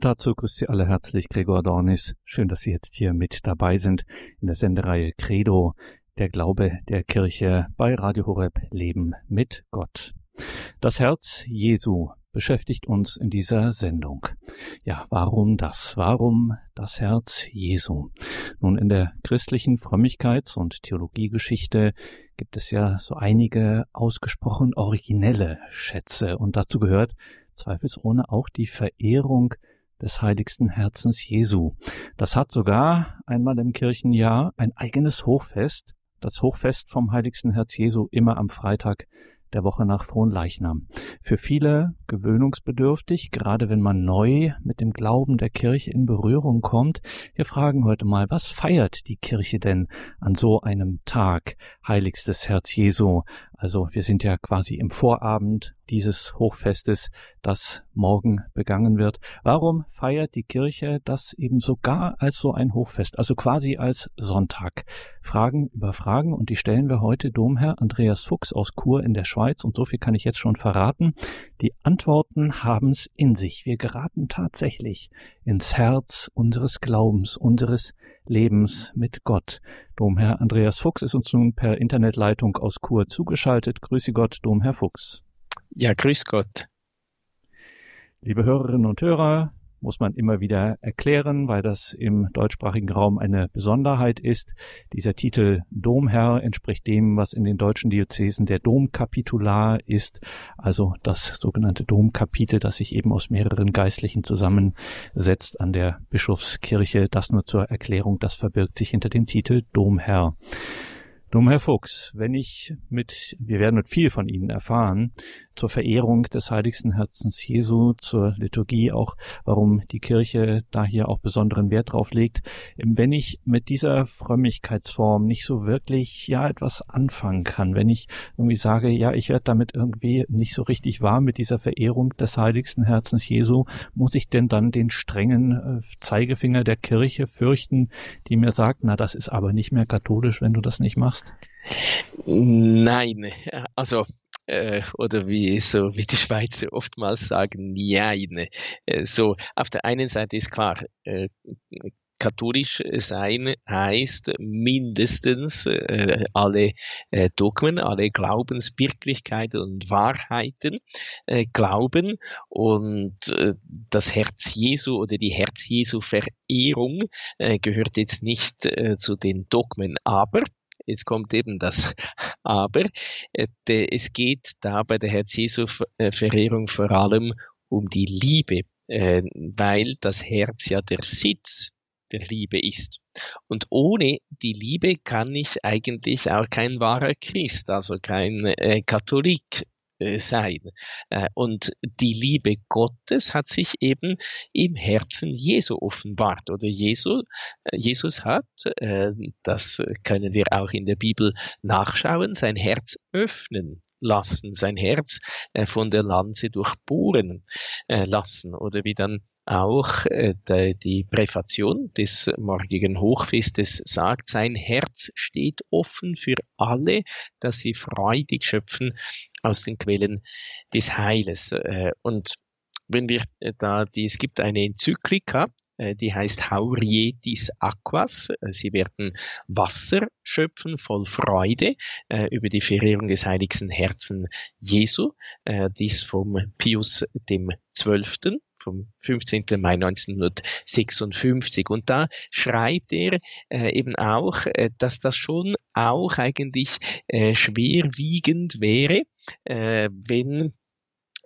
Dazu grüßt Sie alle herzlich Gregor Dornis. Schön, dass Sie jetzt hier mit dabei sind in der Sendereihe Credo, der Glaube der Kirche bei Radio Horeb Leben mit Gott. Das Herz Jesu beschäftigt uns in dieser Sendung. Ja, warum das? Warum das Herz Jesu? Nun, in der christlichen Frömmigkeits- und Theologiegeschichte gibt es ja so einige ausgesprochen originelle Schätze und dazu gehört zweifelsohne auch die Verehrung des heiligsten Herzens Jesu. Das hat sogar einmal im Kirchenjahr ein eigenes Hochfest, das Hochfest vom heiligsten Herz Jesu immer am Freitag der Woche nach Fronleichnam. Für viele gewöhnungsbedürftig, gerade wenn man neu mit dem Glauben der Kirche in Berührung kommt. Wir fragen heute mal, was feiert die Kirche denn an so einem Tag, heiligstes Herz Jesu? Also wir sind ja quasi im Vorabend dieses Hochfestes, das morgen begangen wird. Warum feiert die Kirche das eben sogar als so ein Hochfest, also quasi als Sonntag? Fragen über Fragen und die stellen wir heute Domherr Andreas Fuchs aus Chur in der Schweiz und so viel kann ich jetzt schon verraten. Die Antworten haben's in sich. Wir geraten tatsächlich ins Herz unseres Glaubens, unseres Lebens mit Gott. Domherr Andreas Fuchs ist uns nun per Internetleitung aus Chur zugeschaltet. Grüße Gott, Domherr Fuchs. Ja, grüß Gott. Liebe Hörerinnen und Hörer, muss man immer wieder erklären, weil das im deutschsprachigen Raum eine Besonderheit ist. Dieser Titel Domherr entspricht dem, was in den deutschen Diözesen der Domkapitular ist, also das sogenannte Domkapitel, das sich eben aus mehreren Geistlichen zusammensetzt an der Bischofskirche. Das nur zur Erklärung, das verbirgt sich hinter dem Titel Domherr. Nun, Herr Fuchs, wenn ich mit, wir werden mit viel von Ihnen erfahren, zur Verehrung des heiligsten Herzens Jesu, zur Liturgie auch, warum die Kirche da hier auch besonderen Wert drauf legt. Wenn ich mit dieser Frömmigkeitsform nicht so wirklich, ja, etwas anfangen kann, wenn ich irgendwie sage, ja, ich werde damit irgendwie nicht so richtig warm mit dieser Verehrung des heiligsten Herzens Jesu, muss ich denn dann den strengen äh, Zeigefinger der Kirche fürchten, die mir sagt, na, das ist aber nicht mehr katholisch, wenn du das nicht machst? Nein, also äh, oder wie so wie die Schweizer oftmals sagen, nein. Äh, so auf der einen Seite ist klar, äh, katholisch sein heißt mindestens äh, alle äh, Dogmen, alle Glaubenswirklichkeiten und Wahrheiten äh, glauben. Und äh, das Herz Jesu oder die Herz Jesu Verehrung äh, gehört jetzt nicht äh, zu den Dogmen, aber jetzt kommt eben das Aber. Äh, es geht da bei der Herz-Jesu-Verehrung vor allem um die Liebe, äh, weil das Herz ja der Sitz der Liebe ist. Und ohne die Liebe kann ich eigentlich auch kein wahrer Christ, also kein äh, Katholik sein. Äh, und die Liebe Gottes hat sich eben im Herzen Jesu offenbart. Oder Jesu, äh, Jesus hat, das können wir auch in der Bibel nachschauen, sein Herz öffnen lassen, sein Herz von der Lanze durchbohren lassen. Oder wie dann auch äh, die Präfation des morgigen Hochfestes sagt, sein Herz steht offen für alle, dass sie freudig schöpfen aus den Quellen des Heiles. Äh, und wenn wir äh, da, die, es gibt eine Enzyklika, äh, die heißt Haurietis Aquas. Sie werden Wasser schöpfen voll Freude äh, über die Verehrung des heiligsten Herzen Jesu. Äh, dies vom Pius dem Zwölften vom 15. Mai 1956. Und da schreibt er äh, eben auch, äh, dass das schon auch eigentlich äh, schwerwiegend wäre, äh, wenn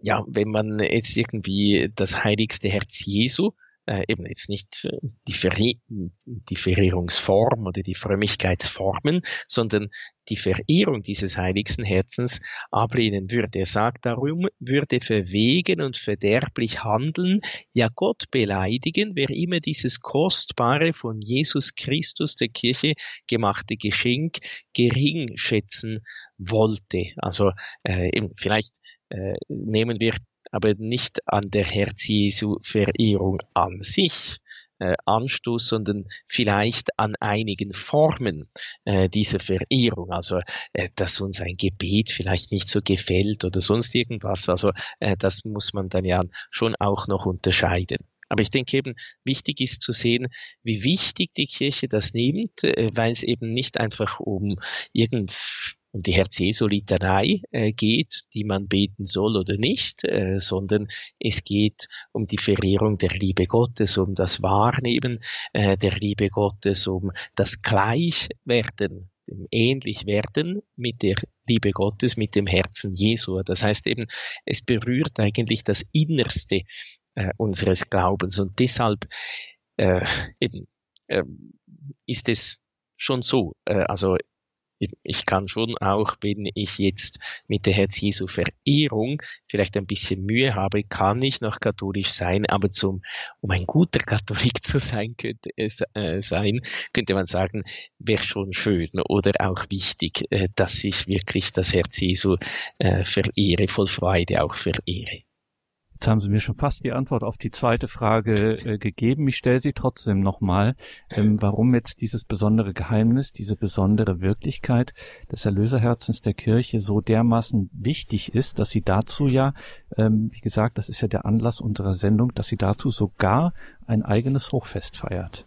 ja, wenn man jetzt irgendwie das heiligste Herz Jesu äh, eben jetzt nicht äh, die, Verre die Verehrungsform oder die Frömmigkeitsformen, sondern die Verehrung dieses heiligsten Herzens ablehnen würde. Er sagt, darum würde verwegen und verderblich handeln, ja Gott beleidigen, wer immer dieses kostbare von Jesus Christus der Kirche gemachte Geschenk gering schätzen wollte. Also äh, vielleicht äh, nehmen wir aber nicht an der Herz-Jesu-Verehrung an sich äh, Anstoß, sondern vielleicht an einigen Formen äh, dieser Verehrung. Also, äh, dass uns ein Gebet vielleicht nicht so gefällt oder sonst irgendwas. Also, äh, das muss man dann ja schon auch noch unterscheiden. Aber ich denke eben, wichtig ist zu sehen, wie wichtig die Kirche das nimmt, äh, weil es eben nicht einfach um irgend um die Herz-Jesu-Litanei äh, geht, die man beten soll oder nicht, äh, sondern es geht um die Verehrung der Liebe Gottes, um das Wahrnehmen äh, der Liebe Gottes, um das Gleichwerden, dem Ähnlichwerden mit der Liebe Gottes, mit dem Herzen Jesu. Das heißt eben, es berührt eigentlich das Innerste äh, unseres Glaubens und deshalb äh, eben, äh, ist es schon so. Äh, also ich kann schon auch, wenn ich jetzt mit der Herz Jesu Verehrung vielleicht ein bisschen Mühe habe, kann ich noch katholisch sein, aber zum, um ein guter Katholik zu sein, könnte es äh, sein, könnte man sagen, wäre schon schön oder auch wichtig, äh, dass ich wirklich das Herz Jesu äh, verehre, voll Freude auch verehre. Jetzt haben Sie mir schon fast die Antwort auf die zweite Frage äh, gegeben. Ich stelle sie trotzdem nochmal. Ähm, warum jetzt dieses besondere Geheimnis, diese besondere Wirklichkeit des Erlöserherzens der Kirche so dermaßen wichtig ist, dass sie dazu ja, ähm, wie gesagt, das ist ja der Anlass unserer Sendung, dass sie dazu sogar ein eigenes Hochfest feiert.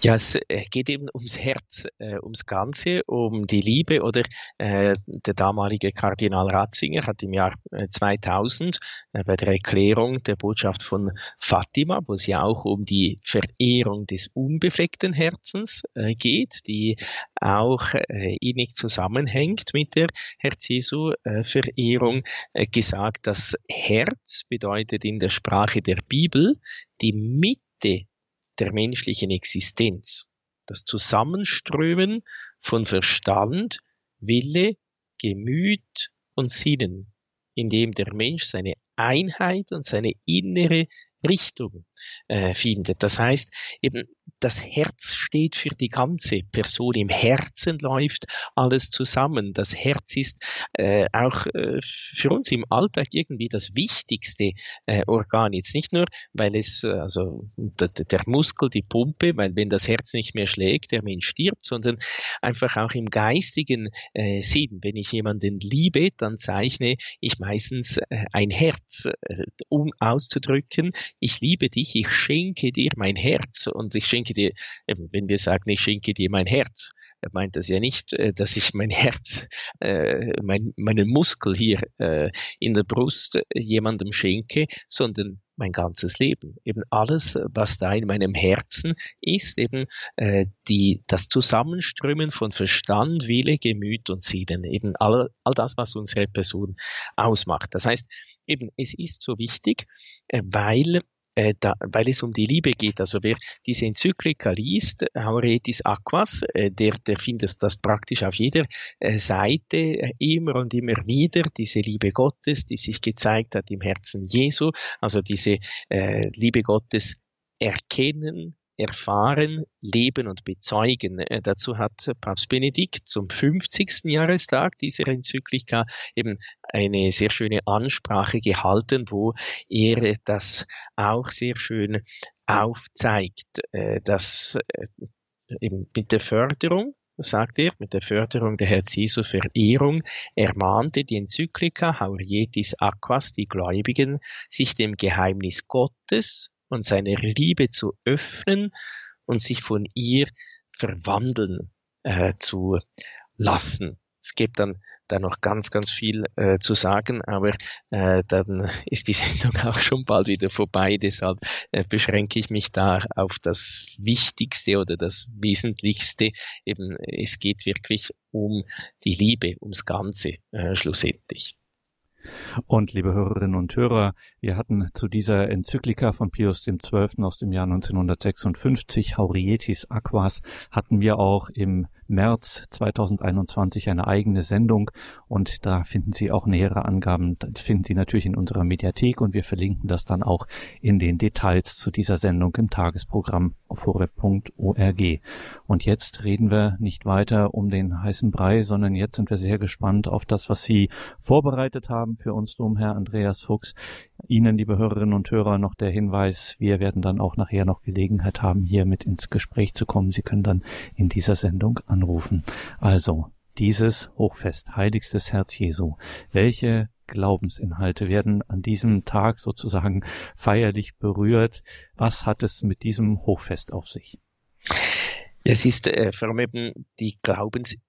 Ja, es äh, geht eben ums Herz, äh, ums Ganze, um die Liebe oder? Äh, der damalige Kardinal Ratzinger hat im Jahr 2000 äh, bei der Erklärung der Botschaft von Fatima, wo es ja auch um die Verehrung des unbefleckten Herzens äh, geht, die auch äh, innig zusammenhängt mit der Herz Jesu Verehrung, gesagt, das Herz bedeutet in der Sprache der Bibel die Mitte der menschlichen Existenz. Das Zusammenströmen von Verstand, Wille, Gemüt und Sinnen, in dem der Mensch seine Einheit und seine innere Richtung äh, findet. Das heißt, eben das Herz steht für die ganze Person. Im Herzen läuft alles zusammen. Das Herz ist äh, auch äh, für uns im Alltag irgendwie das wichtigste äh, Organ. Jetzt nicht nur, weil es, äh, also der, der Muskel, die Pumpe, weil wenn das Herz nicht mehr schlägt, der Mensch stirbt, sondern einfach auch im geistigen äh, Sinn. Wenn ich jemanden liebe, dann zeichne ich meistens äh, ein Herz, äh, um auszudrücken, ich liebe dich, ich schenke dir mein Herz und ich schenke dir, wenn wir sagen, ich schenke dir mein Herz, er meint das ja nicht, äh, dass ich mein Herz, äh, mein, meinen Muskel hier äh, in der Brust jemandem schenke, sondern mein ganzes Leben. Eben alles, was da in meinem Herzen ist, eben äh, die, das Zusammenströmen von Verstand, Wille, Gemüt und Sieden. Eben all, all das, was unsere Person ausmacht. Das heißt, eben, es ist so wichtig, weil äh, da, weil es um die Liebe geht. Also wer diese Enzyklika liest, Hauretis Aquas, äh, der, der findet das praktisch auf jeder äh, Seite immer und immer wieder, diese Liebe Gottes, die sich gezeigt hat im Herzen Jesu, also diese äh, Liebe Gottes erkennen, erfahren, leben und bezeugen. Äh, dazu hat Papst Benedikt zum 50. Jahrestag dieser Enzyklika eben eine sehr schöne Ansprache gehalten, wo er das auch sehr schön aufzeigt, äh, dass äh, eben mit der Förderung sagt er, mit der Förderung der Herz Jesu Verehrung ermahnte die Enzyklika Haurietis Aquas die Gläubigen, sich dem Geheimnis Gottes und seiner Liebe zu öffnen und sich von ihr verwandeln äh, zu lassen. Es gibt dann da noch ganz, ganz viel äh, zu sagen, aber äh, dann ist die Sendung auch schon bald wieder vorbei. Deshalb äh, beschränke ich mich da auf das Wichtigste oder das Wesentlichste. Eben, es geht wirklich um die Liebe, ums Ganze äh, schlussendlich. Und liebe Hörerinnen und Hörer, wir hatten zu dieser Enzyklika von Pius XII. aus dem Jahr 1956, Haurietis Aquas, hatten wir auch im März 2021 eine eigene Sendung und da finden Sie auch nähere Angaben. Das finden Sie natürlich in unserer Mediathek und wir verlinken das dann auch in den Details zu dieser Sendung im Tagesprogramm auf horeb.org. Und jetzt reden wir nicht weiter um den heißen Brei, sondern jetzt sind wir sehr gespannt auf das, was Sie vorbereitet haben für uns, Domherr Andreas Fuchs. Ihnen, liebe Hörerinnen und Hörer, noch der Hinweis, wir werden dann auch nachher noch Gelegenheit haben, hier mit ins Gespräch zu kommen. Sie können dann in dieser Sendung anrufen. Also, dieses Hochfest, heiligstes Herz Jesu. Welche Glaubensinhalte werden an diesem Tag sozusagen feierlich berührt. Was hat es mit diesem Hochfest auf sich? Es ist äh, vor allem eben die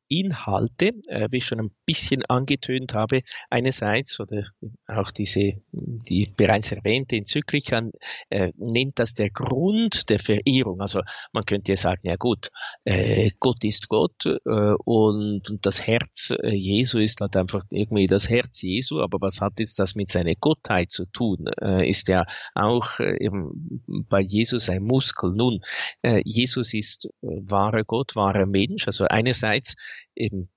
Glaubensinhalte, äh, wie ich schon ein bisschen angetönt habe, einerseits oder auch diese, die bereits erwähnte Enzyklika äh, nennt das der Grund der Verehrung. Also man könnte ja sagen, ja gut, äh, Gott ist Gott äh, und, das Herz äh, Jesu ist halt einfach irgendwie das Herz Jesu, aber was hat jetzt das mit seiner Gottheit zu tun? Äh, ist ja auch eben bei Jesus ein Muskel. Nun, Jesus ist wahrer Gott, wahrer Mensch. Also einerseits eben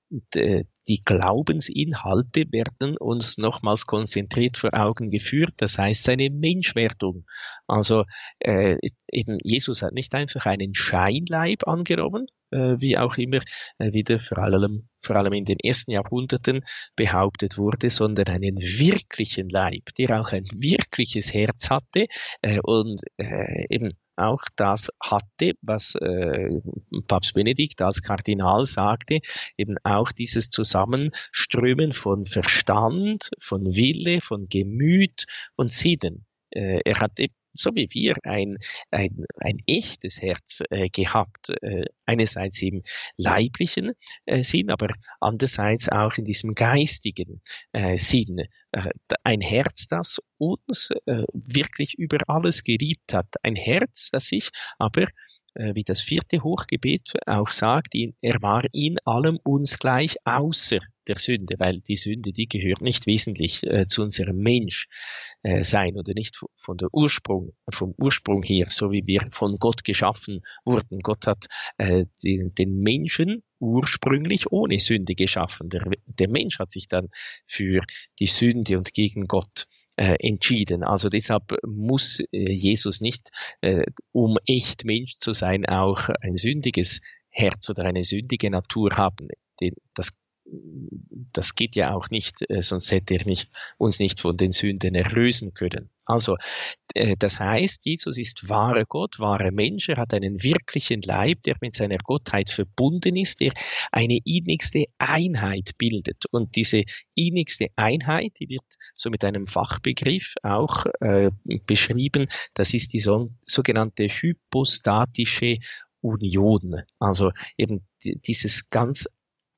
die Glaubensinhalte werden uns nochmals konzentriert vor Augen geführt. Das heißt seine Menschwerdung. Also äh, eben Jesus hat nicht einfach einen Scheinleib angenommen, äh, wie auch immer äh, wieder vor allem, vor allem in den ersten Jahrhunderten behauptet wurde, sondern einen wirklichen Leib, der auch ein wirkliches Herz hatte äh, und äh, eben auch das hatte, was äh, Papst Benedikt als Kardinal sagte, eben auch dieses Zusammenströmen von Verstand, von Wille, von Gemüt und Sinnen. Äh, er hatte so wie wir ein, ein, ein echtes Herz äh, gehabt, äh, einerseits im leiblichen äh, Sinn, aber andererseits auch in diesem geistigen äh, Sinn. Äh, ein Herz, das uns äh, wirklich über alles geliebt hat. Ein Herz, das sich aber wie das vierte Hochgebet auch sagt, er war in allem uns gleich außer der Sünde, weil die Sünde, die gehört nicht wesentlich äh, zu unserem Mensch äh, oder nicht von der Ursprung, vom Ursprung her, so wie wir von Gott geschaffen wurden. Gott hat äh, den, den Menschen ursprünglich ohne Sünde geschaffen. Der, der Mensch hat sich dann für die Sünde und gegen Gott äh, entschieden. Also deshalb muss äh, Jesus nicht, äh, um echt Mensch zu sein, auch ein sündiges Herz oder eine sündige Natur haben. Das das geht ja auch nicht, äh, sonst hätte er nicht, uns nicht von den Sünden erlösen können. Also, äh, das heißt, Jesus ist wahrer Gott, wahrer Mensch, er hat einen wirklichen Leib, der mit seiner Gottheit verbunden ist, der eine innigste Einheit bildet. Und diese innigste Einheit, die wird so mit einem Fachbegriff auch äh, beschrieben, das ist die so, sogenannte hypostatische Union. Also eben dieses ganz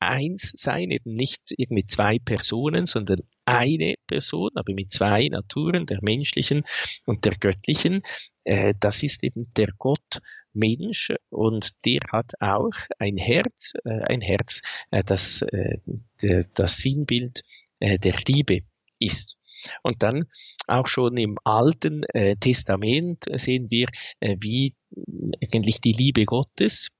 eins sein, eben nicht irgendwie zwei Personen, sondern eine Person, aber mit zwei Naturen, der menschlichen und der göttlichen. Äh, das ist eben der Gott Mensch und der hat auch ein Herz, äh, ein Herz, äh, das äh, das Sinnbild äh, der Liebe ist. Und dann auch schon im Alten äh, Testament sehen wir, äh, wie eigentlich die Liebe Gottes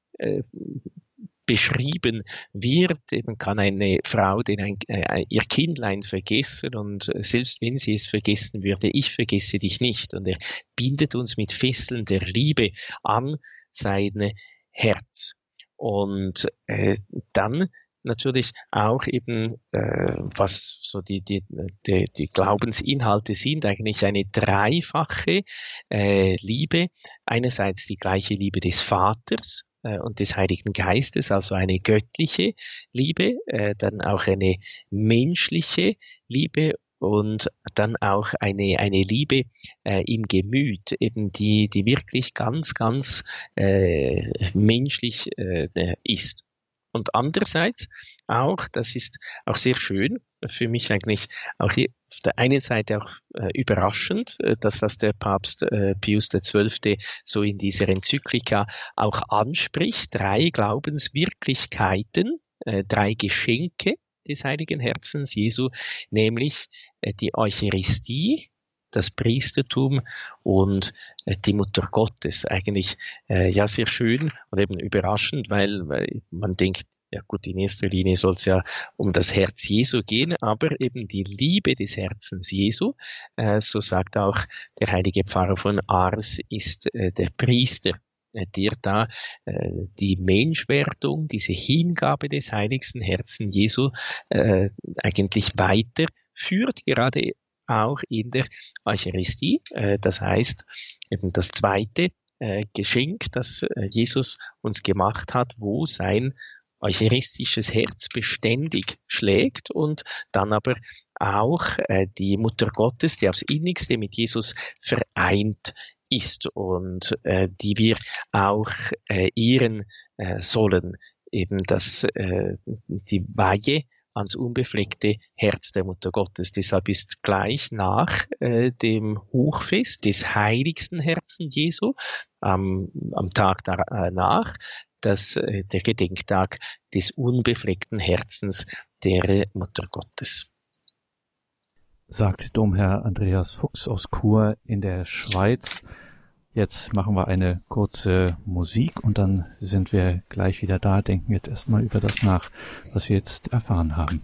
beschrieben wird. Eben kann eine Frau den ein, äh, ihr Kindlein vergessen und selbst wenn sie es vergessen würde, ich vergesse dich nicht. Und er bindet uns mit Fesseln der Liebe an sein Herz. Und äh, dann natürlich auch eben, äh, was so die, die, die, die Glaubensinhalte sind, eigentlich eine dreifache äh, Liebe. Einerseits die gleiche Liebe des Vaters, äh, und des Heiligen Geistes, also eine göttliche Liebe, äh, dann auch eine menschliche Liebe und dann auch eine, eine Liebe äh, im Gemüt, eben die, die wirklich ganz, ganz äh, menschlich äh, ist. Und andererseits auch, das ist auch sehr schön, für mich eigentlich auch hier auf der einen Seite auch äh, überraschend, äh, dass das der Papst äh, Pius XII. so in dieser Enzyklika auch anspricht. Drei Glaubenswirklichkeiten, äh, drei Geschenke des Heiligen Herzens Jesu, nämlich äh, die Eucharistie, das Priestertum und äh, die Mutter Gottes. Eigentlich äh, ja sehr schön und eben überraschend, weil, weil man denkt, ja gut, in erster Linie soll es ja um das Herz Jesu gehen, aber eben die Liebe des Herzens Jesu, äh, so sagt auch der heilige Pfarrer von Ars, ist äh, der Priester äh, der da äh, die Menschwerdung, diese Hingabe des heiligsten Herzen Jesu äh, eigentlich weiterführt, gerade auch in der Eucharistie. Äh, das heißt, eben das zweite äh, Geschenk, das äh, Jesus uns gemacht hat, wo sein eucharistisches Herz beständig schlägt und dann aber auch äh, die Mutter Gottes, die aufs innigste mit Jesus vereint ist und äh, die wir auch äh, ehren äh, sollen. Eben das, äh, die Weihe ans unbefleckte Herz der Mutter Gottes. Deshalb ist gleich nach äh, dem Hochfest des heiligsten Herzen Jesu ähm, am Tag danach das, äh, der Gedenktag des unbefleckten Herzens der Mutter Gottes. Sagt Domherr Andreas Fuchs aus Chur in der Schweiz. Jetzt machen wir eine kurze Musik und dann sind wir gleich wieder da, denken jetzt erstmal über das nach, was wir jetzt erfahren haben.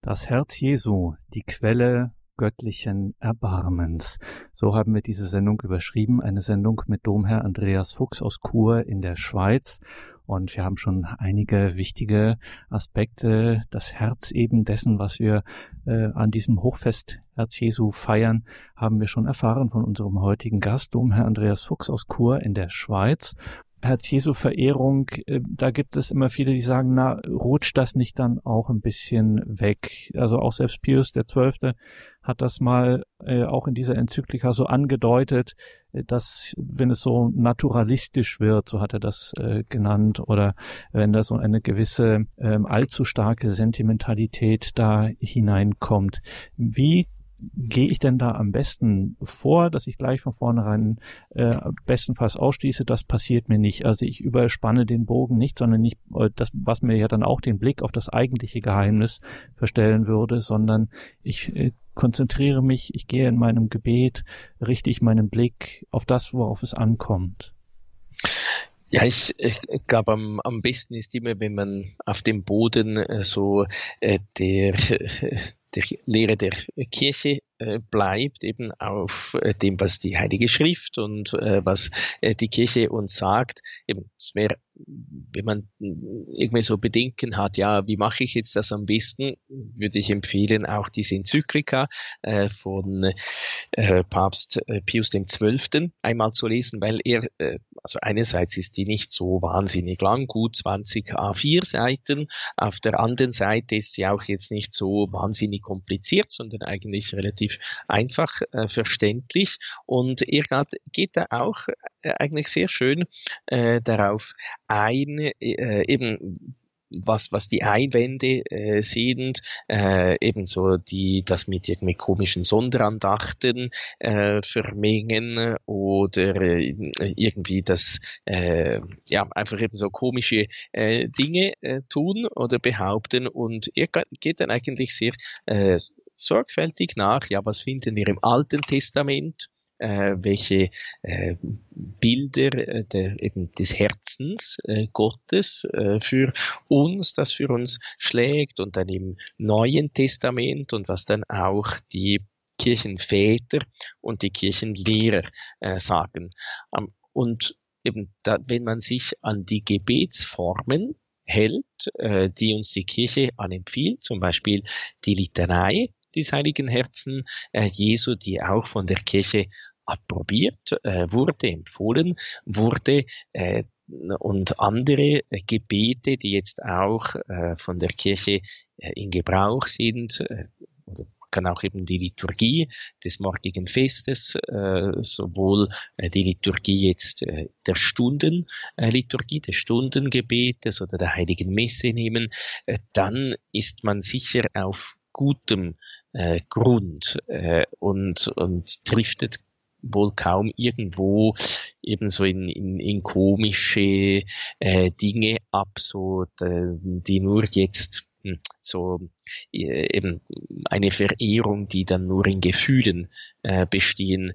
Das Herz Jesu, die Quelle göttlichen Erbarmens. So haben wir diese Sendung überschrieben, eine Sendung mit Domherr Andreas Fuchs aus Chur in der Schweiz. Und wir haben schon einige wichtige Aspekte, das Herz eben dessen, was wir äh, an diesem Hochfest Herz Jesu feiern, haben wir schon erfahren von unserem heutigen Gast, Domherr Andreas Fuchs aus Chur in der Schweiz. Herz-Jesu-Verehrung, äh, da gibt es immer viele, die sagen, na, rutscht das nicht dann auch ein bisschen weg? Also auch selbst Pius der Zwölfte hat das mal äh, auch in dieser Enzyklika so angedeutet, äh, dass wenn es so naturalistisch wird, so hat er das äh, genannt, oder wenn da so eine gewisse ähm, allzu starke Sentimentalität da hineinkommt. Wie gehe ich denn da am besten vor, dass ich gleich von vornherein äh, bestenfalls ausschließe, das passiert mir nicht. Also ich überspanne den Bogen nicht, sondern nicht äh, das, was mir ja dann auch den Blick auf das eigentliche Geheimnis verstellen würde, sondern ich äh, konzentriere mich, ich gehe in meinem Gebet, richte ich meinen Blick auf das, worauf es ankommt. Ja, ich, ich glaube, am, am besten ist immer, wenn man auf dem Boden äh, so äh, der, der Lehre der Kirche äh, bleibt, eben auf äh, dem, was die Heilige Schrift und äh, was die Kirche uns sagt. Eben, wäre, wenn man irgendwie so Bedenken hat, ja, wie mache ich jetzt das am besten, würde ich empfehlen, auch diese Enzyklika äh, von äh, Papst äh, Pius XII. einmal zu lesen, weil er, äh, also einerseits ist die nicht so wahnsinnig lang, gut 20 A4 Seiten, auf der anderen Seite ist sie auch jetzt nicht so wahnsinnig kompliziert, sondern eigentlich relativ einfach äh, verständlich und er geht da auch äh, eigentlich sehr schön äh, darauf ein, äh, eben was, was die Einwände äh, sind, äh, ebenso die, das mit irgendwie komischen Sonderandachten äh, vermengen oder äh, irgendwie das, äh, ja, einfach eben so komische äh, Dinge äh, tun oder behaupten. Und er geht dann eigentlich sehr äh, sorgfältig nach, ja, was finden wir im Alten Testament, äh, welche äh, Bilder äh, der, eben des Herzens äh, Gottes äh, für uns, das für uns schlägt und dann im Neuen Testament und was dann auch die Kirchenväter und die Kirchenlehrer äh, sagen. Ähm, und eben da, wenn man sich an die Gebetsformen hält, äh, die uns die Kirche anempfiehlt, zum Beispiel die Litanei, des Heiligen Herzen äh, Jesu, die auch von der Kirche approbiert äh, wurde, empfohlen wurde äh, und andere Gebete, die jetzt auch von der Kirche in Gebrauch sind, kann auch eben die Liturgie des morgigen Festes, äh, sowohl äh, die Liturgie jetzt äh, der Stundenliturgie, des Stundengebetes oder der Heiligen Messe nehmen, dann ist man sicher auf gutem äh, Grund äh, und, und driftet wohl kaum irgendwo ebenso in, in, in komische äh, Dinge ab, so die nur jetzt hm, so äh, eben eine Verehrung, die dann nur in Gefühlen äh, bestehen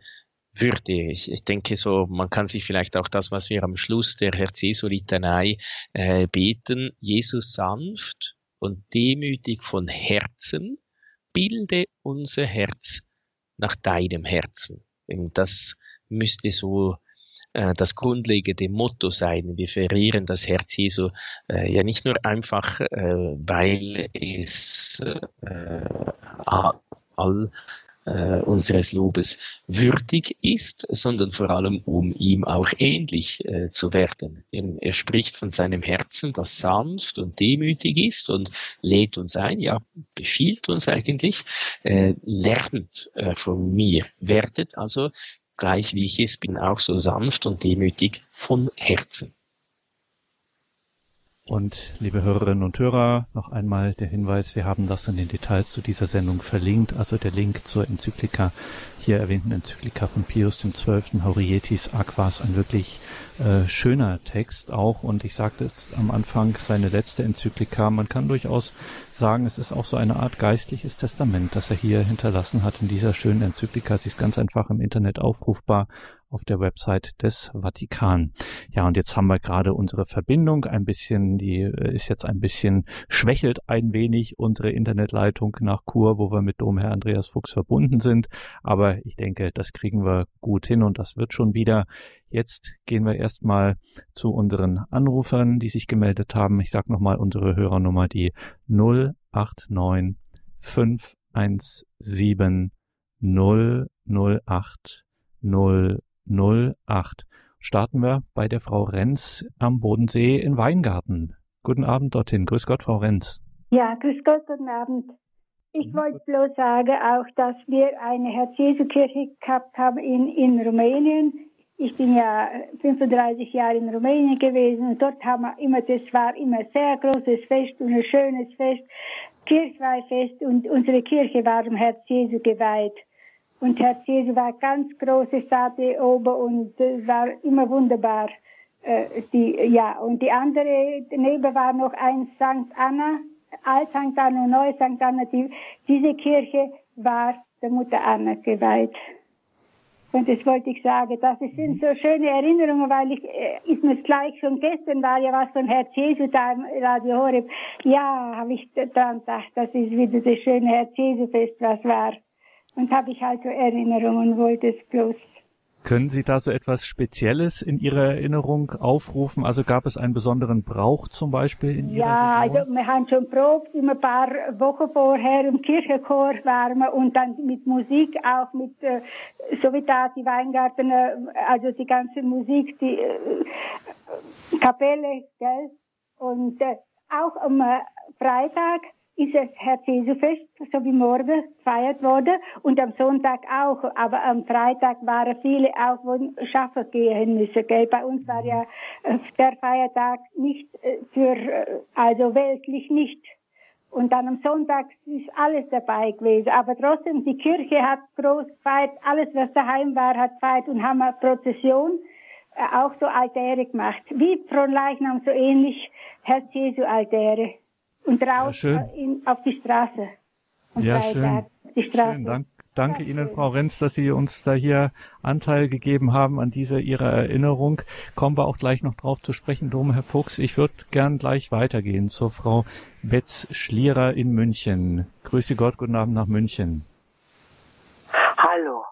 würde. Ich, ich denke so, man kann sich vielleicht auch das, was wir am Schluss der Herz Jesu Litanei äh, beten, Jesus sanft und demütig von Herzen, bilde unser Herz nach deinem Herzen. Das müsste so äh, das grundlegende Motto sein. Wir verehren das Herz Jesu äh, ja nicht nur einfach, äh, weil es äh, all äh, unseres Lobes würdig ist, sondern vor allem, um ihm auch ähnlich äh, zu werden. Er spricht von seinem Herzen, das sanft und demütig ist und lädt uns ein, ja, befiehlt uns eigentlich, äh, lernt äh, von mir, werdet also gleich wie ich es bin, auch so sanft und demütig von Herzen. Und liebe Hörerinnen und Hörer, noch einmal der Hinweis, wir haben das in den Details zu dieser Sendung verlinkt, also der Link zur Enzyklika, hier erwähnten Enzyklika von Pius XII. Haurietis Aquas, ein wirklich äh, schöner Text auch. Und ich sagte es am Anfang, seine letzte Enzyklika, man kann durchaus sagen, es ist auch so eine Art geistliches Testament, das er hier hinterlassen hat in dieser schönen Enzyklika. Sie ist ganz einfach im Internet aufrufbar auf der Website des Vatikan. Ja, und jetzt haben wir gerade unsere Verbindung ein bisschen, die äh, ist jetzt ein bisschen, schwächelt ein wenig unsere Internetleitung nach Chur, wo wir mit Domherr Andreas Fuchs verbunden sind. Aber ich denke, das kriegen wir gut hin und das wird schon wieder. Jetzt gehen wir erstmal zu unseren Anrufern, die sich gemeldet haben. Ich sage nochmal unsere Hörernummer, die 089 517 008 0 08. Starten wir bei der Frau Renz am Bodensee in Weingarten. Guten Abend dorthin. Grüß Gott, Frau Renz. Ja, grüß Gott, guten Abend. Ich mhm. wollte bloß sagen auch, dass wir eine Herz-Jesu-Kirche gehabt haben in, in Rumänien. Ich bin ja 35 Jahre in Rumänien gewesen und dort haben wir immer, das war immer ein sehr großes Fest und ein schönes Fest, Kirchweihfest und unsere Kirche war dem Herz Jesu geweiht. Und Herr Jesu war ganz große Statue oben und es war immer wunderbar. Äh, die, ja, und die andere, daneben war noch ein St. Anna, Alt St. Anna und Neu St. Anna. Die, diese Kirche war der Mutter Anna geweiht. Und das wollte ich sagen. Das sind so schöne Erinnerungen, weil ich, äh, ist mir gleich schon gestern war ja was von Herz Jesu da im Radio Horeb. Ja, habe ich daran gedacht, das ist wieder das schöne Herz Jesu Fest, was war. Und habe ich halt so Erinnerungen, wollte es bloß. Können Sie da so etwas Spezielles in Ihrer Erinnerung aufrufen? Also gab es einen besonderen Brauch zum Beispiel in Ihrer Ja, Region? also wir haben schon probt, immer ein paar Wochen vorher im Kirchenchor waren und dann mit Musik auch mit, äh, so wie da die Weingarten, also die ganze Musik, die äh, Kapelle, gell? Und äh, auch am Freitag ist es Herz Jesu Fest, so wie morgen gefeiert wurde und am Sonntag auch. Aber am Freitag waren viele auch, wo schaffen gehen müssen. Gell? Bei uns war ja äh, der Feiertag nicht äh, für, äh, also weltlich nicht. Und dann am Sonntag ist alles dabei gewesen. Aber trotzdem, die Kirche hat groß gefeiert, alles was daheim war, hat gefeiert und haben eine Prozession auch so Altäre gemacht. Wie Fronleichnam so ähnlich Herz Jesu Altäre und raus ja, in, auf die Straße. ja, schön. Die Straße. Schön, dank, danke ja, Ihnen, Frau Renz, dass Sie uns da hier Anteil gegeben haben an dieser Ihrer Erinnerung. Kommen wir auch gleich noch drauf zu sprechen, Dom, Herr Fuchs. Ich würde gern gleich weitergehen zur Frau Betz Schlierer in München. Grüße Gott, guten Abend nach München. Hallo.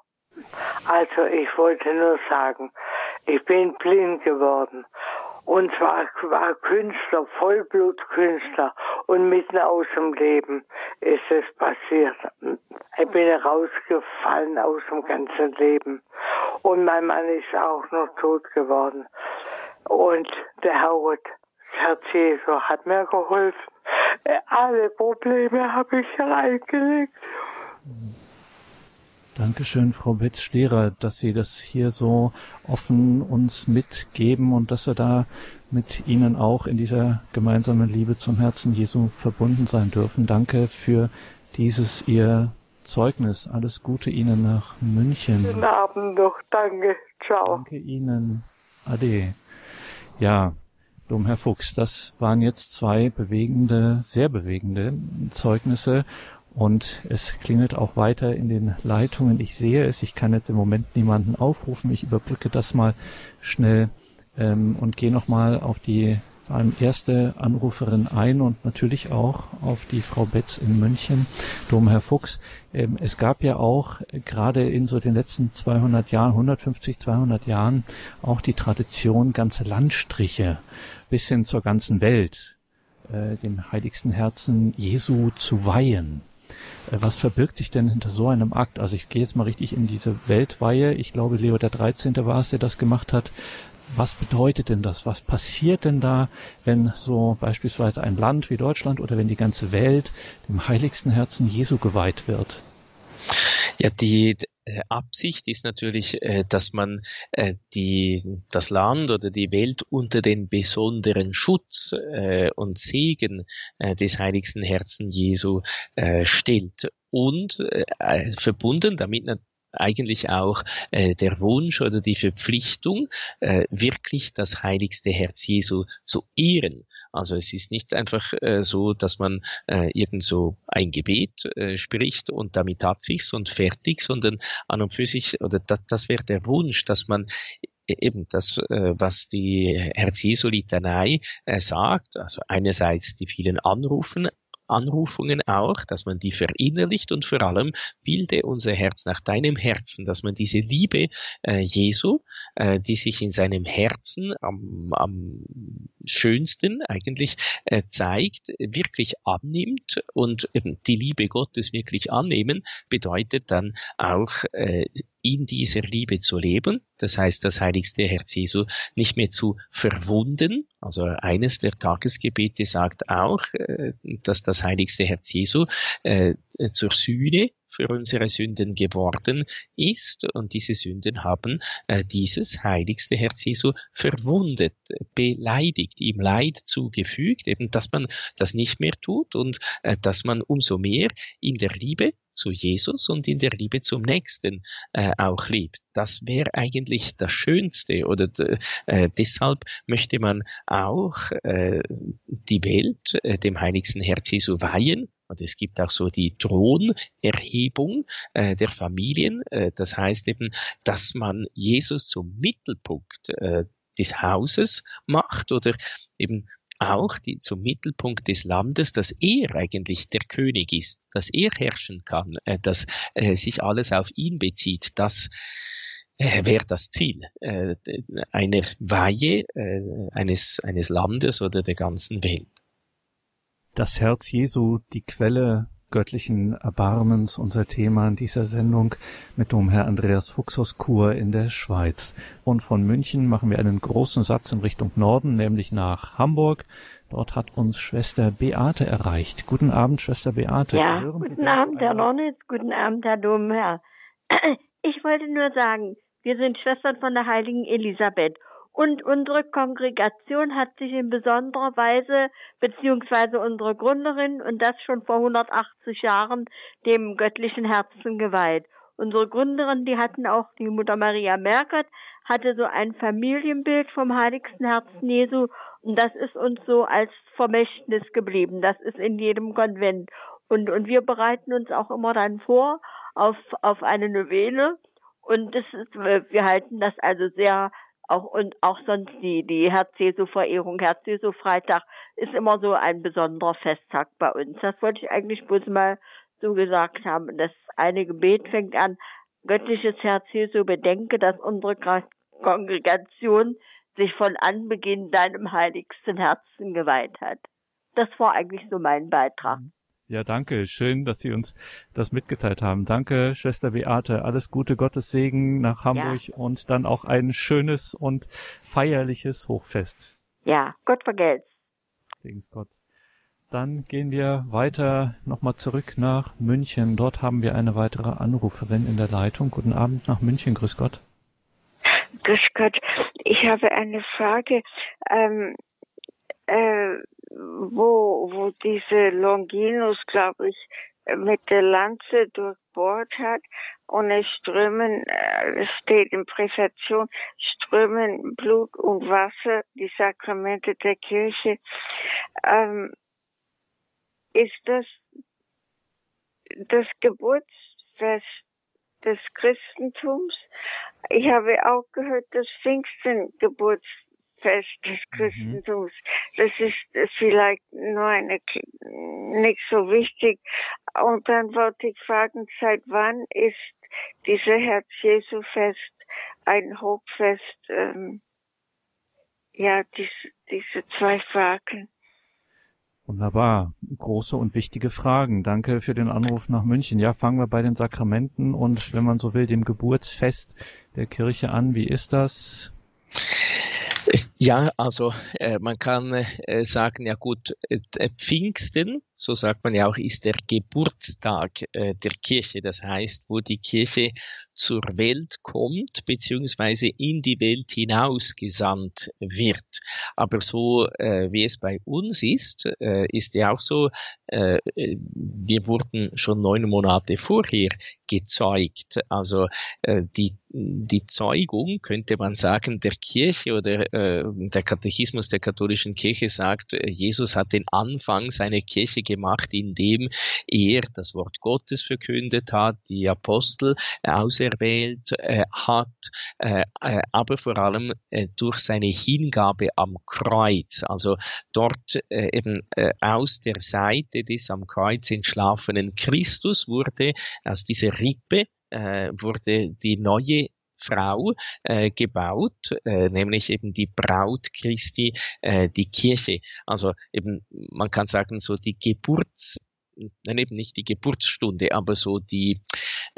Also ich wollte nur sagen, ich bin blind geworden und zwar war Künstler, Vollblutkünstler und mitten aus dem Leben ist es passiert. Ich bin rausgefallen aus dem ganzen Leben. Und mein Mann ist auch noch tot geworden. Und der Howard, Herr Jesu, hat mir geholfen. Alle Probleme habe ich reingelegt. Dankeschön, Frau Betz-Stehrer, dass Sie das hier so offen uns mitgeben und dass wir da mit Ihnen auch in dieser gemeinsamen Liebe zum Herzen Jesu verbunden sein dürfen. Danke für dieses Ihr Zeugnis. Alles Gute Ihnen nach München. Guten Abend noch. Danke. Ciao. Danke Ihnen. Ade. Ja, Dom Fuchs, das waren jetzt zwei bewegende, sehr bewegende Zeugnisse und es klingelt auch weiter in den Leitungen. Ich sehe es. Ich kann jetzt im Moment niemanden aufrufen. Ich überbrücke das mal schnell ähm, und gehe nochmal auf die vor allem erste Anruferin ein und natürlich auch auf die Frau Betz in München, Domherr Fuchs. Ähm, es gab ja auch gerade in so den letzten 200 Jahren, 150, 200 Jahren auch die Tradition, ganze Landstriche bis hin zur ganzen Welt äh, dem heiligsten Herzen Jesu zu weihen. Äh, was verbirgt sich denn hinter so einem Akt? Also ich gehe jetzt mal richtig in diese Weltweihe. Ich glaube, Leo der 13. war es, der das gemacht hat. Was bedeutet denn das? Was passiert denn da, wenn so beispielsweise ein Land wie Deutschland oder wenn die ganze Welt dem heiligsten Herzen Jesu geweiht wird? Ja, die äh, Absicht ist natürlich, äh, dass man äh, die, das Land oder die Welt unter den besonderen Schutz und Segen des heiligsten Herzen Jesu stellt und verbunden damit eigentlich auch der Wunsch oder die Verpflichtung, wirklich das heiligste Herz Jesu zu ehren. Also es ist nicht einfach äh, so, dass man äh, irgend so ein Gebet äh, spricht und damit hat sich's und fertig, sondern an und für sich, oder das, das wäre der Wunsch, dass man e-, eben das, äh, was die Herz Jesu Litanei äh, sagt, also einerseits die vielen Anrufen, Anrufungen auch, dass man die verinnerlicht und vor allem bilde unser Herz nach deinem Herzen, dass man diese Liebe äh, Jesu, äh, die sich in seinem Herzen am, am schönsten eigentlich äh, zeigt, wirklich annimmt und eben die Liebe Gottes wirklich annehmen, bedeutet dann auch äh, in dieser Liebe zu leben, das heißt das heiligste Herz Jesu nicht mehr zu verwunden. Also eines der Tagesgebete sagt auch, äh, dass das heiligste Herz Jesu äh, zur Sühne für unsere Sünden geworden ist. Und diese Sünden haben äh, dieses heiligste Herz Jesu verwundet, beleidigt, ihm Leid zugefügt, eben dass man das nicht mehr tut und äh, dass man umso mehr in der Liebe zu Jesus und in der Liebe zum Nächsten äh, auch lebt. Das wäre eigentlich das Schönste. Oder äh, deshalb möchte man auch äh, die Welt äh, dem heiligsten Herz Jesu weihen und es gibt auch so die Thronerhebung äh, der Familien. Äh, das heißt eben, dass man Jesus zum Mittelpunkt äh, des Hauses macht oder eben auch die, zum Mittelpunkt des Landes, dass er eigentlich der König ist, dass er herrschen kann, äh, dass äh, sich alles auf ihn bezieht. Das äh, wäre das Ziel äh, einer Weihe äh, eines, eines Landes oder der ganzen Welt das Herz Jesu, die Quelle göttlichen Erbarmens, unser Thema in dieser Sendung mit dem Herr Andreas Fuchs aus Chur in der Schweiz. Und von München machen wir einen großen Satz in Richtung Norden, nämlich nach Hamburg. Dort hat uns Schwester Beate erreicht. Guten Abend, Schwester Beate. Ja, guten Abend, Herr Ronitz. Guten Abend, Herr Domherr. Ich wollte nur sagen, wir sind Schwestern von der heiligen Elisabeth und unsere Kongregation hat sich in besonderer Weise, beziehungsweise unsere Gründerin, und das schon vor 180 Jahren, dem göttlichen Herzen geweiht. Unsere Gründerin, die hatten auch die Mutter Maria Merkert, hatte so ein Familienbild vom heiligsten Herzen Jesu und das ist uns so als Vermächtnis geblieben. Das ist in jedem Konvent. Und, und wir bereiten uns auch immer dann vor auf, auf eine Novene und das ist, wir halten das also sehr auch und auch sonst die die Herz-Jesu-Verehrung, Herz-Jesu-Freitag ist immer so ein besonderer Festtag bei uns. Das wollte ich eigentlich bloß mal so gesagt haben. Das eine Gebet fängt an, göttliches Herz Jesu, bedenke, dass unsere Kongregation sich von Anbeginn deinem heiligsten Herzen geweiht hat. Das war eigentlich so mein Beitrag. Mhm. Ja, danke. Schön, dass Sie uns das mitgeteilt haben. Danke, Schwester Beate. Alles Gute, Gottes Segen nach Hamburg ja. und dann auch ein schönes und feierliches Hochfest. Ja, Gott vergelt's. Segens Gott. Dann gehen wir weiter nochmal zurück nach München. Dort haben wir eine weitere Anruferin in der Leitung. Guten Abend nach München. Grüß Gott. Grüß Gott. Ich habe eine Frage. Ähm, äh, wo, wo diese Longinus, glaube ich, mit der Lanze durchbohrt hat und es strömen, äh, es steht in Präfation, strömen Blut und Wasser, die Sakramente der Kirche. Ähm, ist das das Geburtsfest des Christentums? Ich habe auch gehört, dass Pfingsten Geburtsfest Fest des mhm. Christentums. Das ist vielleicht nur eine, nicht so wichtig. Und dann wollte ich fragen, seit wann ist diese Herz-Jesu-Fest ein Hochfest? Ähm, ja, dies, diese zwei Fragen. Wunderbar. Große und wichtige Fragen. Danke für den Anruf nach München. Ja, fangen wir bei den Sakramenten und, wenn man so will, dem Geburtsfest der Kirche an. Wie ist das? Ja, also äh, man kann äh, sagen, ja gut, äh, Pfingsten, so sagt man ja auch, ist der Geburtstag äh, der Kirche. Das heißt, wo die Kirche zur Welt kommt, beziehungsweise in die Welt hinausgesandt wird. Aber so äh, wie es bei uns ist, äh, ist ja auch so, äh, wir wurden schon neun Monate vorher gezeugt. Also äh, die, die Zeugung, könnte man sagen, der Kirche oder äh, der Katechismus der katholischen Kirche sagt, äh, Jesus hat den Anfang seiner Kirche gemacht, indem er das Wort Gottes verkündet hat, die Apostel auserwählt auserwählt äh, hat, äh, äh, aber vor allem äh, durch seine Hingabe am Kreuz. Also dort äh, eben äh, aus der Seite des am Kreuz entschlafenen Christus wurde aus dieser Rippe äh, wurde die neue Frau äh, gebaut, äh, nämlich eben die Braut Christi, äh, die Kirche. Also eben, man kann sagen, so die Geburts, nein, eben nicht die Geburtsstunde, aber so die,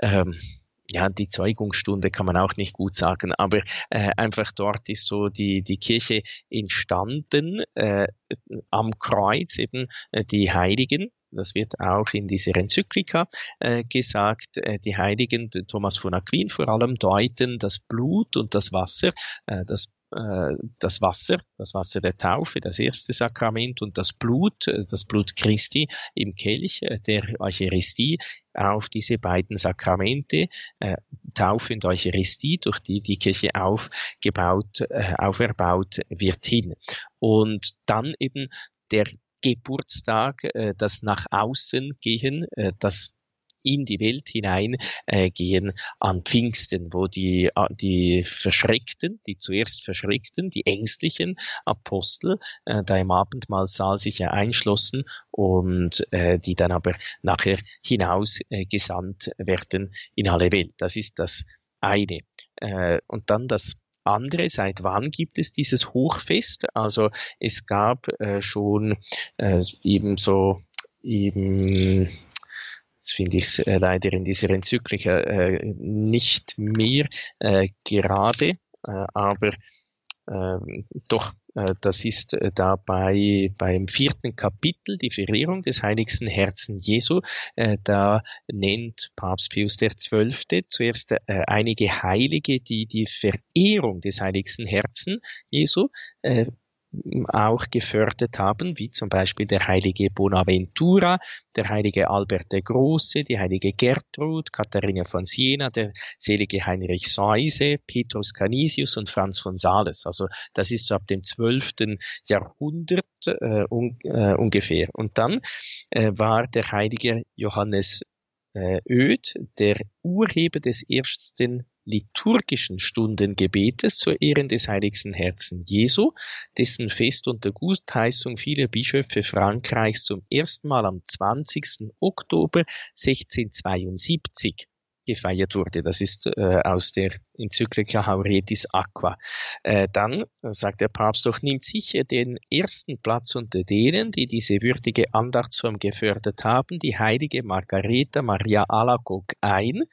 ähm, ja, die Zeugungsstunde kann man auch nicht gut sagen, aber äh, einfach dort ist so die, die Kirche entstanden, äh, am Kreuz eben äh, die Heiligen, das wird auch in dieser Enzyklika äh, gesagt, äh, die Heiligen, Thomas von Aquin vor allem, deuten das Blut und das Wasser, äh, das äh, das Wasser, das Wasser der Taufe, das erste Sakrament und das Blut, äh, das Blut Christi im Kelch äh, der Eucharistie auf diese beiden Sakramente, äh, Taufe und Eucharistie, durch die die Kirche aufgebaut, äh, auferbaut wird hin. Und dann eben der Geburtstag, äh, das nach außen gehen, äh, das in die Welt hinein äh, an Pfingsten, wo die, äh, die Verschreckten, die zuerst Verschreckten, die ängstlichen Apostel äh, da im Abendmahlsaal sich ja einschlossen und äh, die dann aber nachher hinaus äh, gesandt werden in alle Welt. Das ist das eine. Äh, und dann das andere, seit wann gibt es dieses Hochfest? Also es gab äh, schon äh, eben so eben Jetzt finde ich es äh, leider in dieser Enzyklika äh, nicht mehr äh, gerade, äh, aber äh, doch, äh, das ist äh, dabei beim vierten Kapitel, die Verehrung des heiligsten Herzen Jesu. Äh, da nennt Papst Pius XII. zuerst äh, einige Heilige, die die Verehrung des heiligsten Herzen Jesu äh, auch gefördert haben, wie zum Beispiel der heilige Bonaventura, der heilige Albert der Große, die heilige Gertrud, Katharina von Siena, der selige Heinrich Seuse, Petrus Canisius und Franz von Sales. Also das ist so ab dem 12. Jahrhundert äh, un, äh, ungefähr. Und dann äh, war der heilige Johannes äh, Öd, der Urheber des ersten liturgischen Stundengebetes zur Ehren des heiligsten Herzen Jesu, dessen Fest unter Gutheißung vieler Bischöfe Frankreichs zum ersten Mal am 20. Oktober 1672 gefeiert wurde. Das ist äh, aus der Enzyklika Hauretis Aqua. Äh, dann sagt der Papst doch, nimmt sicher den ersten Platz unter denen, die diese würdige Andachtsform gefördert haben, die heilige Margareta Maria Alacoque ein,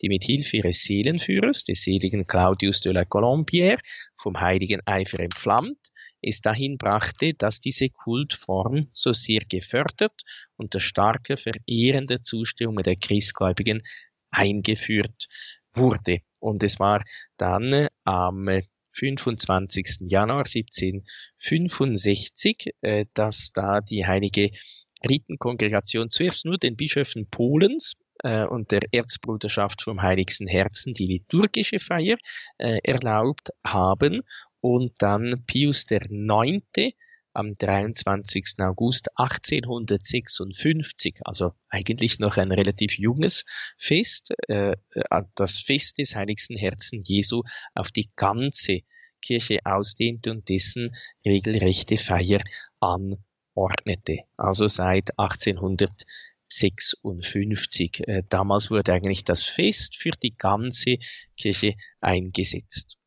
die mit Hilfe ihres Seelenführers, des seligen Claudius de la Colombière, vom heiligen Eifer entflammt, es dahin brachte, dass diese Kultform so sehr gefördert und der starke verehrende Zustimmung der Christgläubigen eingeführt wurde. Und es war dann am 25. Januar 1765, äh, dass da die heilige Ritenkongregation zuerst nur den Bischöfen Polens äh, und der Erzbruderschaft vom Heiligsten Herzen die liturgische Feier äh, erlaubt haben und dann Pius der Neunte am 23. August 1856, also eigentlich noch ein relativ junges Fest, äh, äh, das Fest des Heiligsten Herzen Jesu auf die ganze Kirche ausdehnte und dessen regelrechte Feier anordnete. Also seit 1856. Äh, damals wurde eigentlich das Fest für die ganze Kirche eingesetzt.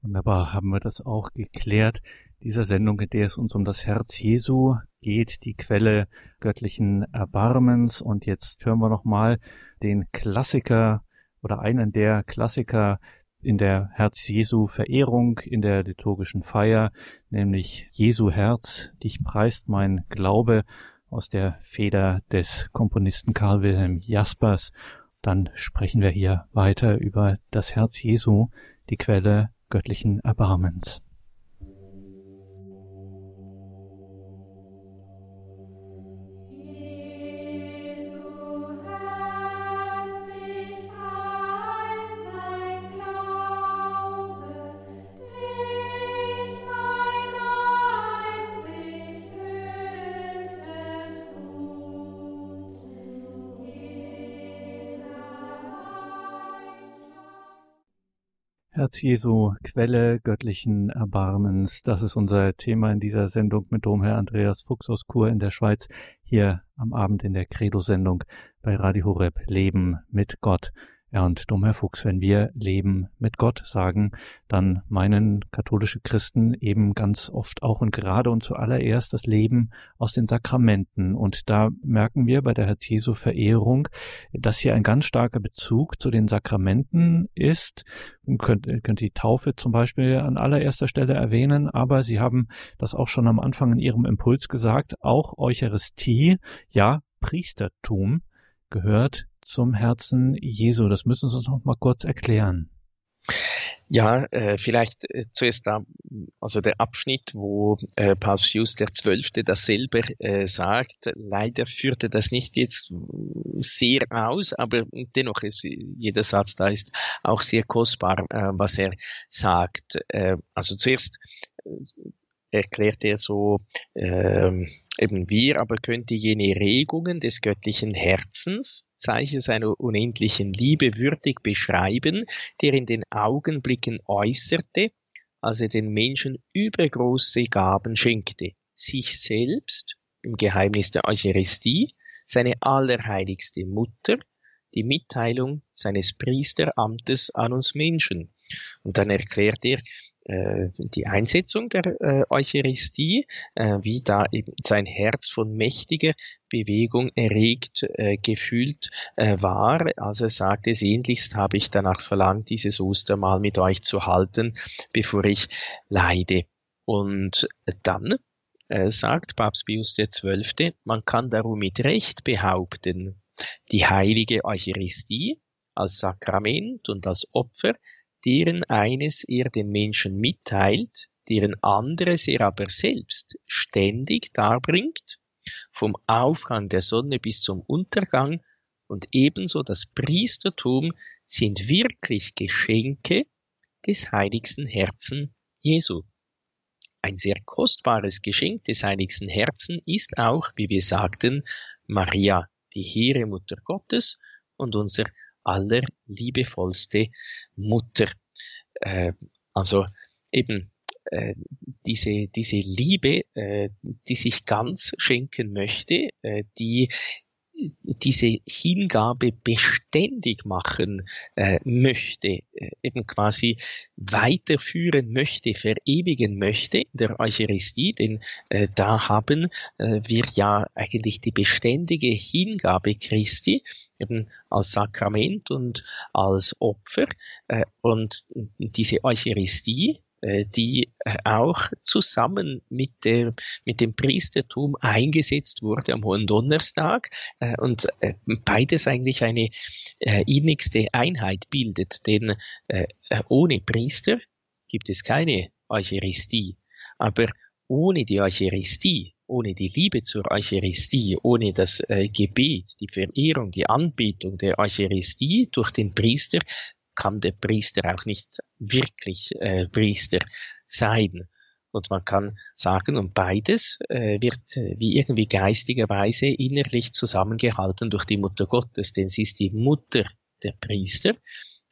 Wunderbar, haben wir das auch geklärt. Dieser Sendung, in der es uns um das Herz Jesu geht, die Quelle göttlichen Erbarmens. Und jetzt hören wir nochmal den Klassiker oder einen der Klassiker in der Herz Jesu Verehrung in der liturgischen Feier, nämlich Jesu Herz, dich preist mein Glaube aus der Feder des Komponisten Karl Wilhelm Jaspers. Dann sprechen wir hier weiter über das Herz Jesu, die Quelle göttlichen Erbarmens. Herz Jesu, Quelle göttlichen Erbarmens. Das ist unser Thema in dieser Sendung mit Domherr Andreas Fuchs aus Chur in der Schweiz, hier am Abend in der Credo-Sendung bei Radio Horeb Leben mit Gott. Ja, und Domherr Fuchs, wenn wir Leben mit Gott sagen, dann meinen katholische Christen eben ganz oft auch und gerade und zuallererst das Leben aus den Sakramenten. Und da merken wir bei der Herz Jesu Verehrung, dass hier ein ganz starker Bezug zu den Sakramenten ist. Man könnte, könnte die Taufe zum Beispiel an allererster Stelle erwähnen, aber Sie haben das auch schon am Anfang in Ihrem Impuls gesagt, auch Eucharistie, ja, Priestertum gehört zum Herzen Jesu. Das müssen Sie uns noch mal kurz erklären. Ja, äh, vielleicht äh, zuerst da, also der Abschnitt, wo äh, Papst Pius der Zwölfte das selber äh, sagt. Leider führte das nicht jetzt sehr aus, aber dennoch ist jeder Satz da ist auch sehr kostbar, äh, was er sagt. Äh, also zuerst äh, erklärt er so, äh, eben wir aber könnte jene Regungen des göttlichen Herzens, Zeichen seiner unendlichen Liebe würdig beschreiben, der in den Augenblicken äußerte, als er den Menschen übergroße Gaben schenkte, sich selbst im Geheimnis der Eucharistie, seine allerheiligste Mutter, die Mitteilung seines Priesteramtes an uns Menschen. Und dann erklärt er, die Einsetzung der äh, Eucharistie, äh, wie da eben sein Herz von mächtiger Bewegung erregt, äh, gefühlt äh, war, als er sagte, sehnlichst habe ich danach verlangt, dieses Ostermahl mit euch zu halten, bevor ich leide. Und dann äh, sagt Papst Pius XII., man kann darum mit Recht behaupten, die heilige Eucharistie als Sakrament und als Opfer deren eines er den Menschen mitteilt, deren anderes er aber selbst ständig darbringt, vom Aufgang der Sonne bis zum Untergang und ebenso das Priestertum sind wirklich Geschenke des heiligsten Herzen Jesu. Ein sehr kostbares Geschenk des heiligsten Herzen ist auch, wie wir sagten, Maria, die hehre Mutter Gottes und unser allerliebevollste Mutter. Äh, also eben äh, diese, diese Liebe, äh, die sich ganz schenken möchte, äh, die diese Hingabe beständig machen äh, möchte, äh, eben quasi weiterführen möchte, verewigen möchte in der Eucharistie, denn äh, da haben äh, wir ja eigentlich die beständige Hingabe Christi eben als Sakrament und als Opfer äh, und diese Eucharistie die äh, auch zusammen mit, der, mit dem Priestertum eingesetzt wurde am Hohen Donnerstag äh, und beides eigentlich eine innigste Einheit bildet, denn ohne Priester gibt es keine Eucharistie, aber ohne die Eucharistie, ohne die Liebe zur Eucharistie, ohne das äh, Gebet, die Verehrung, die Anbetung der Eucharistie durch den Priester kann der Priester auch nicht wirklich äh, Priester sein. Und man kann sagen, und beides äh, wird äh, wie irgendwie geistigerweise innerlich zusammengehalten durch die Mutter Gottes, denn sie ist die Mutter der Priester,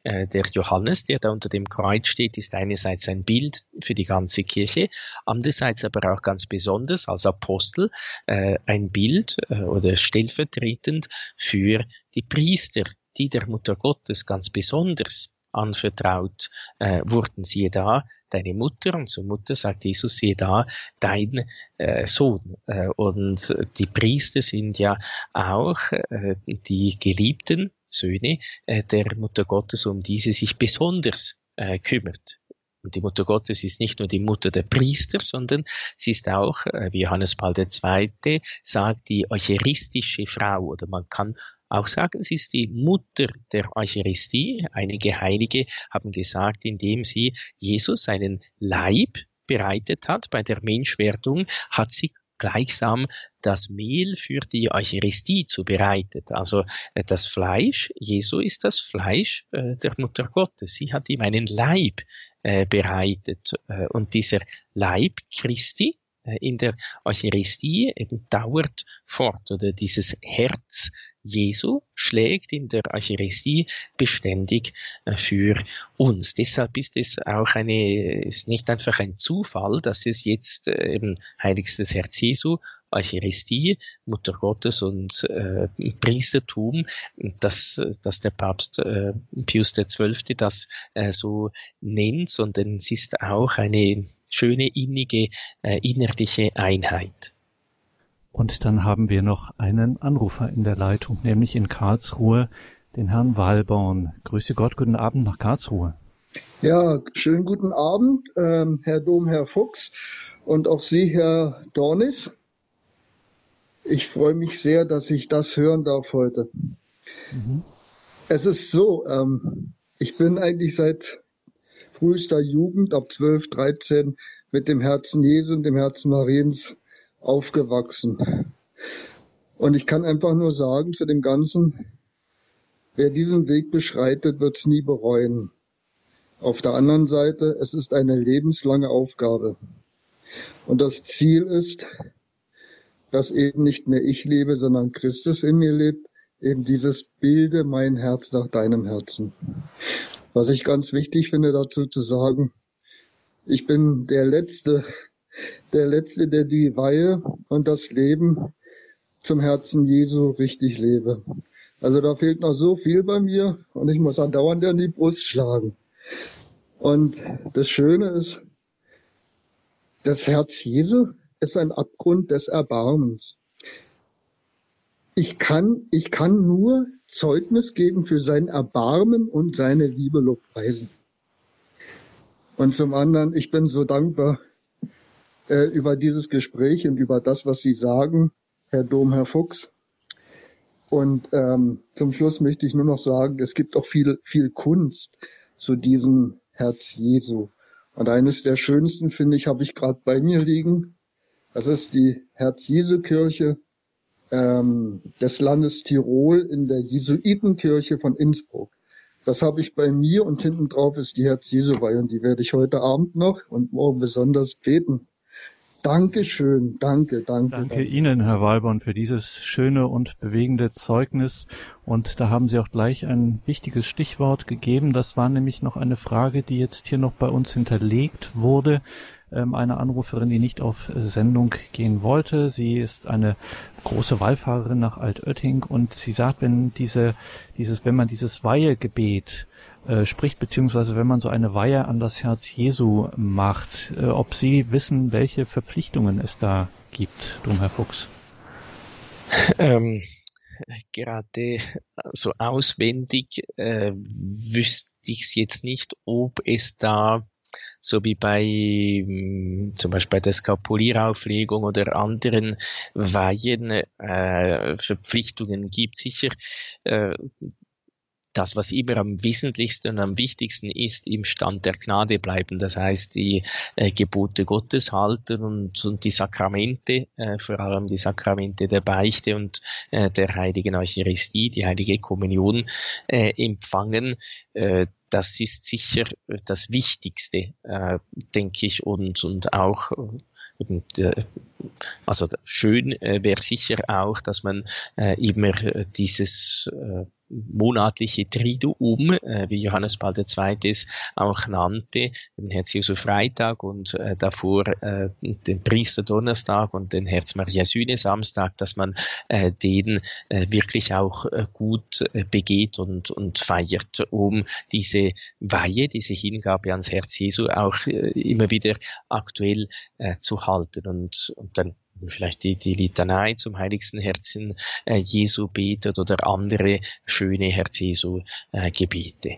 Äh, der Johannes, der da unter dem Kreuz steht, ist einerseits ein Bild für die ganze Kirche, andererseits aber auch ganz besonders als Apostel äh, ein Bild äh, oder stellvertretend für die Priester, die der Mutter Gottes ganz besonders anvertraut äh, wurden. Siehe da, deine Mutter und zur Mutter sagt Jesus, siehe da, dein äh, Sohn. Äh, und die Priester sind ja auch äh, die Geliebten Söhne äh, der Mutter Gottes, um die sie sich besonders äh, kümmert. Und die Mutter Gottes ist nicht nur die Mutter der Priester, sondern sie ist auch, äh, wie Johannes Paul II. sagt, die eucharistische Frau. Oder man kann auch sagen, sie ist die Mutter der Eucharistie. Einige Heilige haben gesagt, indem sie Jesus seinen Leib bereitet hat bei der Menschwerdung, hat sie gleichsam das Mehl für die Eucharistie zubereitet. Also äh, das Fleisch, Jesu ist das Fleisch äh, der Mutter Gottes. Sie hat ihm einen Leib äh, bereitet. Und dieser Leib Christi in der Eucharistie eben dauert fort oder dieses Herz Jesu schlägt in der Eucharistie beständig äh, für uns. Deshalb ist es auch eine, ist nicht einfach ein Zufall, dass es jetzt äh, eben Heiligstes Herz Jesu, Eucharistie, Mutter Gottes und äh, Priestertum, dass, dass der Papst äh, Pius XII. das äh, so nennt, sondern es ist auch eine schöne, innige, äh, innerliche Einheit. Und dann haben wir noch einen Anrufer in der Leitung, nämlich in Karlsruhe, den Herrn Walborn. Grüße Gott, guten Abend nach Karlsruhe. Ja, schönen guten Abend, ähm, Herr Dom, Herr Fuchs und auch Sie, Herr Dornis. Ich freue mich sehr, dass ich das hören darf heute. Mhm. Es ist so, ähm, ich bin eigentlich seit frühester Jugend, ab 12, 13, mit dem Herzen Jesu und dem Herzen Mariens aufgewachsen. Und ich kann einfach nur sagen zu dem Ganzen, wer diesen Weg beschreitet, wird es nie bereuen. Auf der anderen Seite, es ist eine lebenslange Aufgabe. Und das Ziel ist, dass eben nicht mehr ich lebe, sondern Christus in mir lebt, eben dieses Bilde mein Herz nach deinem Herzen. Was ich ganz wichtig finde dazu zu sagen, ich bin der Letzte, der Letzte, der die Weihe und das Leben zum Herzen Jesu richtig lebe. Also da fehlt noch so viel bei mir und ich muss andauernd in die Brust schlagen. Und das Schöne ist, das Herz Jesu ist ein Abgrund des Erbarmens. Ich kann, ich kann nur Zeugnis geben für sein Erbarmen und seine Liebe lobpreisen. Und zum anderen, ich bin so dankbar, äh, über dieses Gespräch und über das, was Sie sagen, Herr Dom, Herr Fuchs. Und ähm, zum Schluss möchte ich nur noch sagen, es gibt auch viel, viel Kunst zu diesem Herz Jesu. Und eines der schönsten, finde ich, habe ich gerade bei mir liegen. Das ist die Herz-Jesu-Kirche ähm, des Landes Tirol in der Jesuitenkirche von Innsbruck. Das habe ich bei mir und hinten drauf ist die Herz-Jesu-Weihe und die werde ich heute Abend noch und morgen besonders beten. Dankeschön, danke, danke. Danke, danke. Ihnen, Herr Walborn, für dieses schöne und bewegende Zeugnis. Und da haben Sie auch gleich ein wichtiges Stichwort gegeben. Das war nämlich noch eine Frage, die jetzt hier noch bei uns hinterlegt wurde. Ähm, eine Anruferin, die nicht auf Sendung gehen wollte. Sie ist eine große Wallfahrerin nach Altötting und sie sagt, wenn diese, dieses, wenn man dieses Weihegebet äh, spricht, beziehungsweise wenn man so eine Weihe an das Herz Jesu macht, äh, ob Sie wissen, welche Verpflichtungen es da gibt, drum Herr Fuchs. Ähm, gerade so auswendig äh, wüsste ich es jetzt nicht, ob es da so wie bei hm, zum Beispiel bei der Skapulierauflegung oder anderen Weihen äh, Verpflichtungen gibt. Sicher äh, das, was immer am wesentlichsten und am wichtigsten ist, im Stand der Gnade bleiben. Das heißt, die äh, Gebote Gottes halten und, und die Sakramente, äh, vor allem die Sakramente der Beichte und äh, der heiligen Eucharistie, die heilige Kommunion äh, empfangen. Äh, das ist sicher das Wichtigste, äh, denke ich, und, und auch und, äh, also schön äh, wäre sicher auch, dass man äh, immer dieses äh, monatliche Triduum, äh, wie Johannes Paul II. es auch nannte, den Herz Jesu Freitag und äh, davor äh, den Priester Donnerstag und den Herz Maria Sühne Samstag, dass man äh, den äh, wirklich auch äh, gut äh, begeht und, und feiert, um diese Weihe, diese Hingabe ans Herz Jesu auch äh, immer wieder aktuell äh, zu halten und, und dann vielleicht die, die Litanei zum heiligsten Herzen äh, Jesu betet oder andere schöne Herz Jesu äh, Gebete.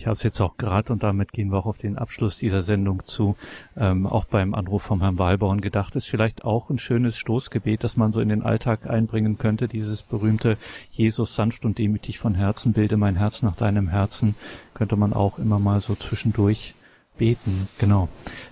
Ich habe es jetzt auch gerade und damit gehen wir auch auf den Abschluss dieser Sendung zu. Ähm, auch beim Anruf vom Herrn Walborn gedacht ist vielleicht auch ein schönes Stoßgebet, das man so in den Alltag einbringen könnte. Dieses berühmte Jesus sanft und demütig von Herzen bilde mein Herz nach deinem Herzen könnte man auch immer mal so zwischendurch beten. Genau.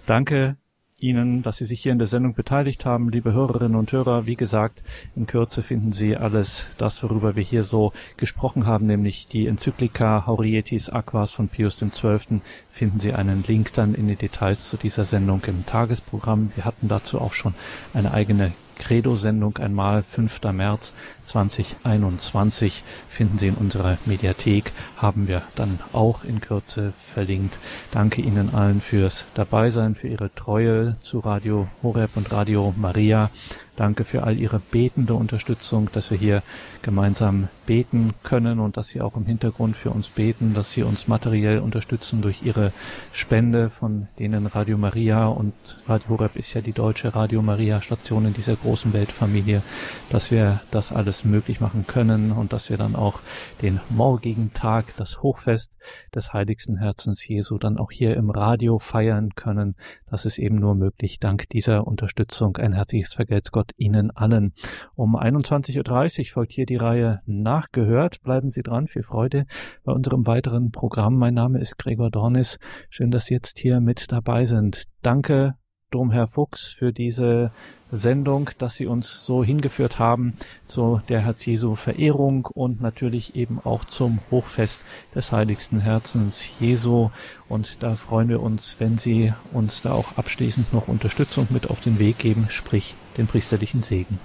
Danke Ihnen, dass Sie sich hier in der Sendung beteiligt haben, liebe Hörerinnen und Hörer. Wie gesagt, in Kürze finden Sie alles das, worüber wir hier so gesprochen haben, nämlich die Enzyklika Haurietis Aquas von Pius XII. Finden Sie einen Link dann in den Details zu dieser Sendung im Tagesprogramm. Wir hatten dazu auch schon eine eigene Credo-Sendung einmal, 5. März 2021 finden Sie in unserer Mediathek, haben wir dann auch in Kürze verlinkt. Danke Ihnen allen fürs Dabeisein, für Ihre Treue zu Radio Horeb und Radio Maria. Danke für all Ihre betende Unterstützung, dass wir hier gemeinsam beten können und dass Sie auch im Hintergrund für uns beten, dass Sie uns materiell unterstützen durch Ihre Spende, von denen Radio Maria und Radio Horeb ist ja die deutsche Radio Maria Station in dieser großen Weltfamilie, dass wir das alles möglich machen können und dass wir dann auch den morgigen Tag, das Hochfest des heiligsten Herzens Jesu dann auch hier im Radio feiern können. Das ist eben nur möglich dank dieser Unterstützung. Ein herzliches Vergelt's Gott Ihnen allen. Um 21.30 Uhr folgt hier die Reihe Nachgehört. Bleiben Sie dran. Viel Freude bei unserem weiteren Programm. Mein Name ist Gregor Dornis. Schön, dass Sie jetzt hier mit dabei sind. Danke, Domherr Fuchs, für diese Sendung, dass Sie uns so hingeführt haben zu der Herz Jesu Verehrung und natürlich eben auch zum Hochfest des heiligsten Herzens Jesu. Und da freuen wir uns, wenn Sie uns da auch abschließend noch Unterstützung mit auf den Weg geben, sprich den priesterlichen Segen.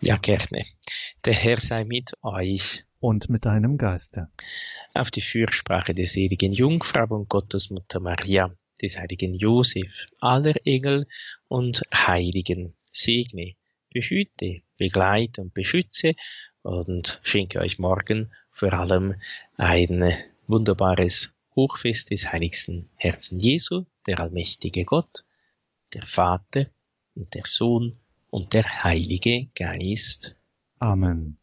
Ja, gerne. Der Herr sei mit euch. Und mit deinem Geiste. Auf die Fürsprache der seligen Jungfrau und Gottesmutter Maria, des heiligen Josef, aller Engel und Heiligen, segne, behüte, begleite und beschütze und schenke euch morgen vor allem ein wunderbares Hochfest des heiligsten Herzen Jesu, der allmächtige Gott, der Vater und der Sohn und der Heilige Geist. Amen.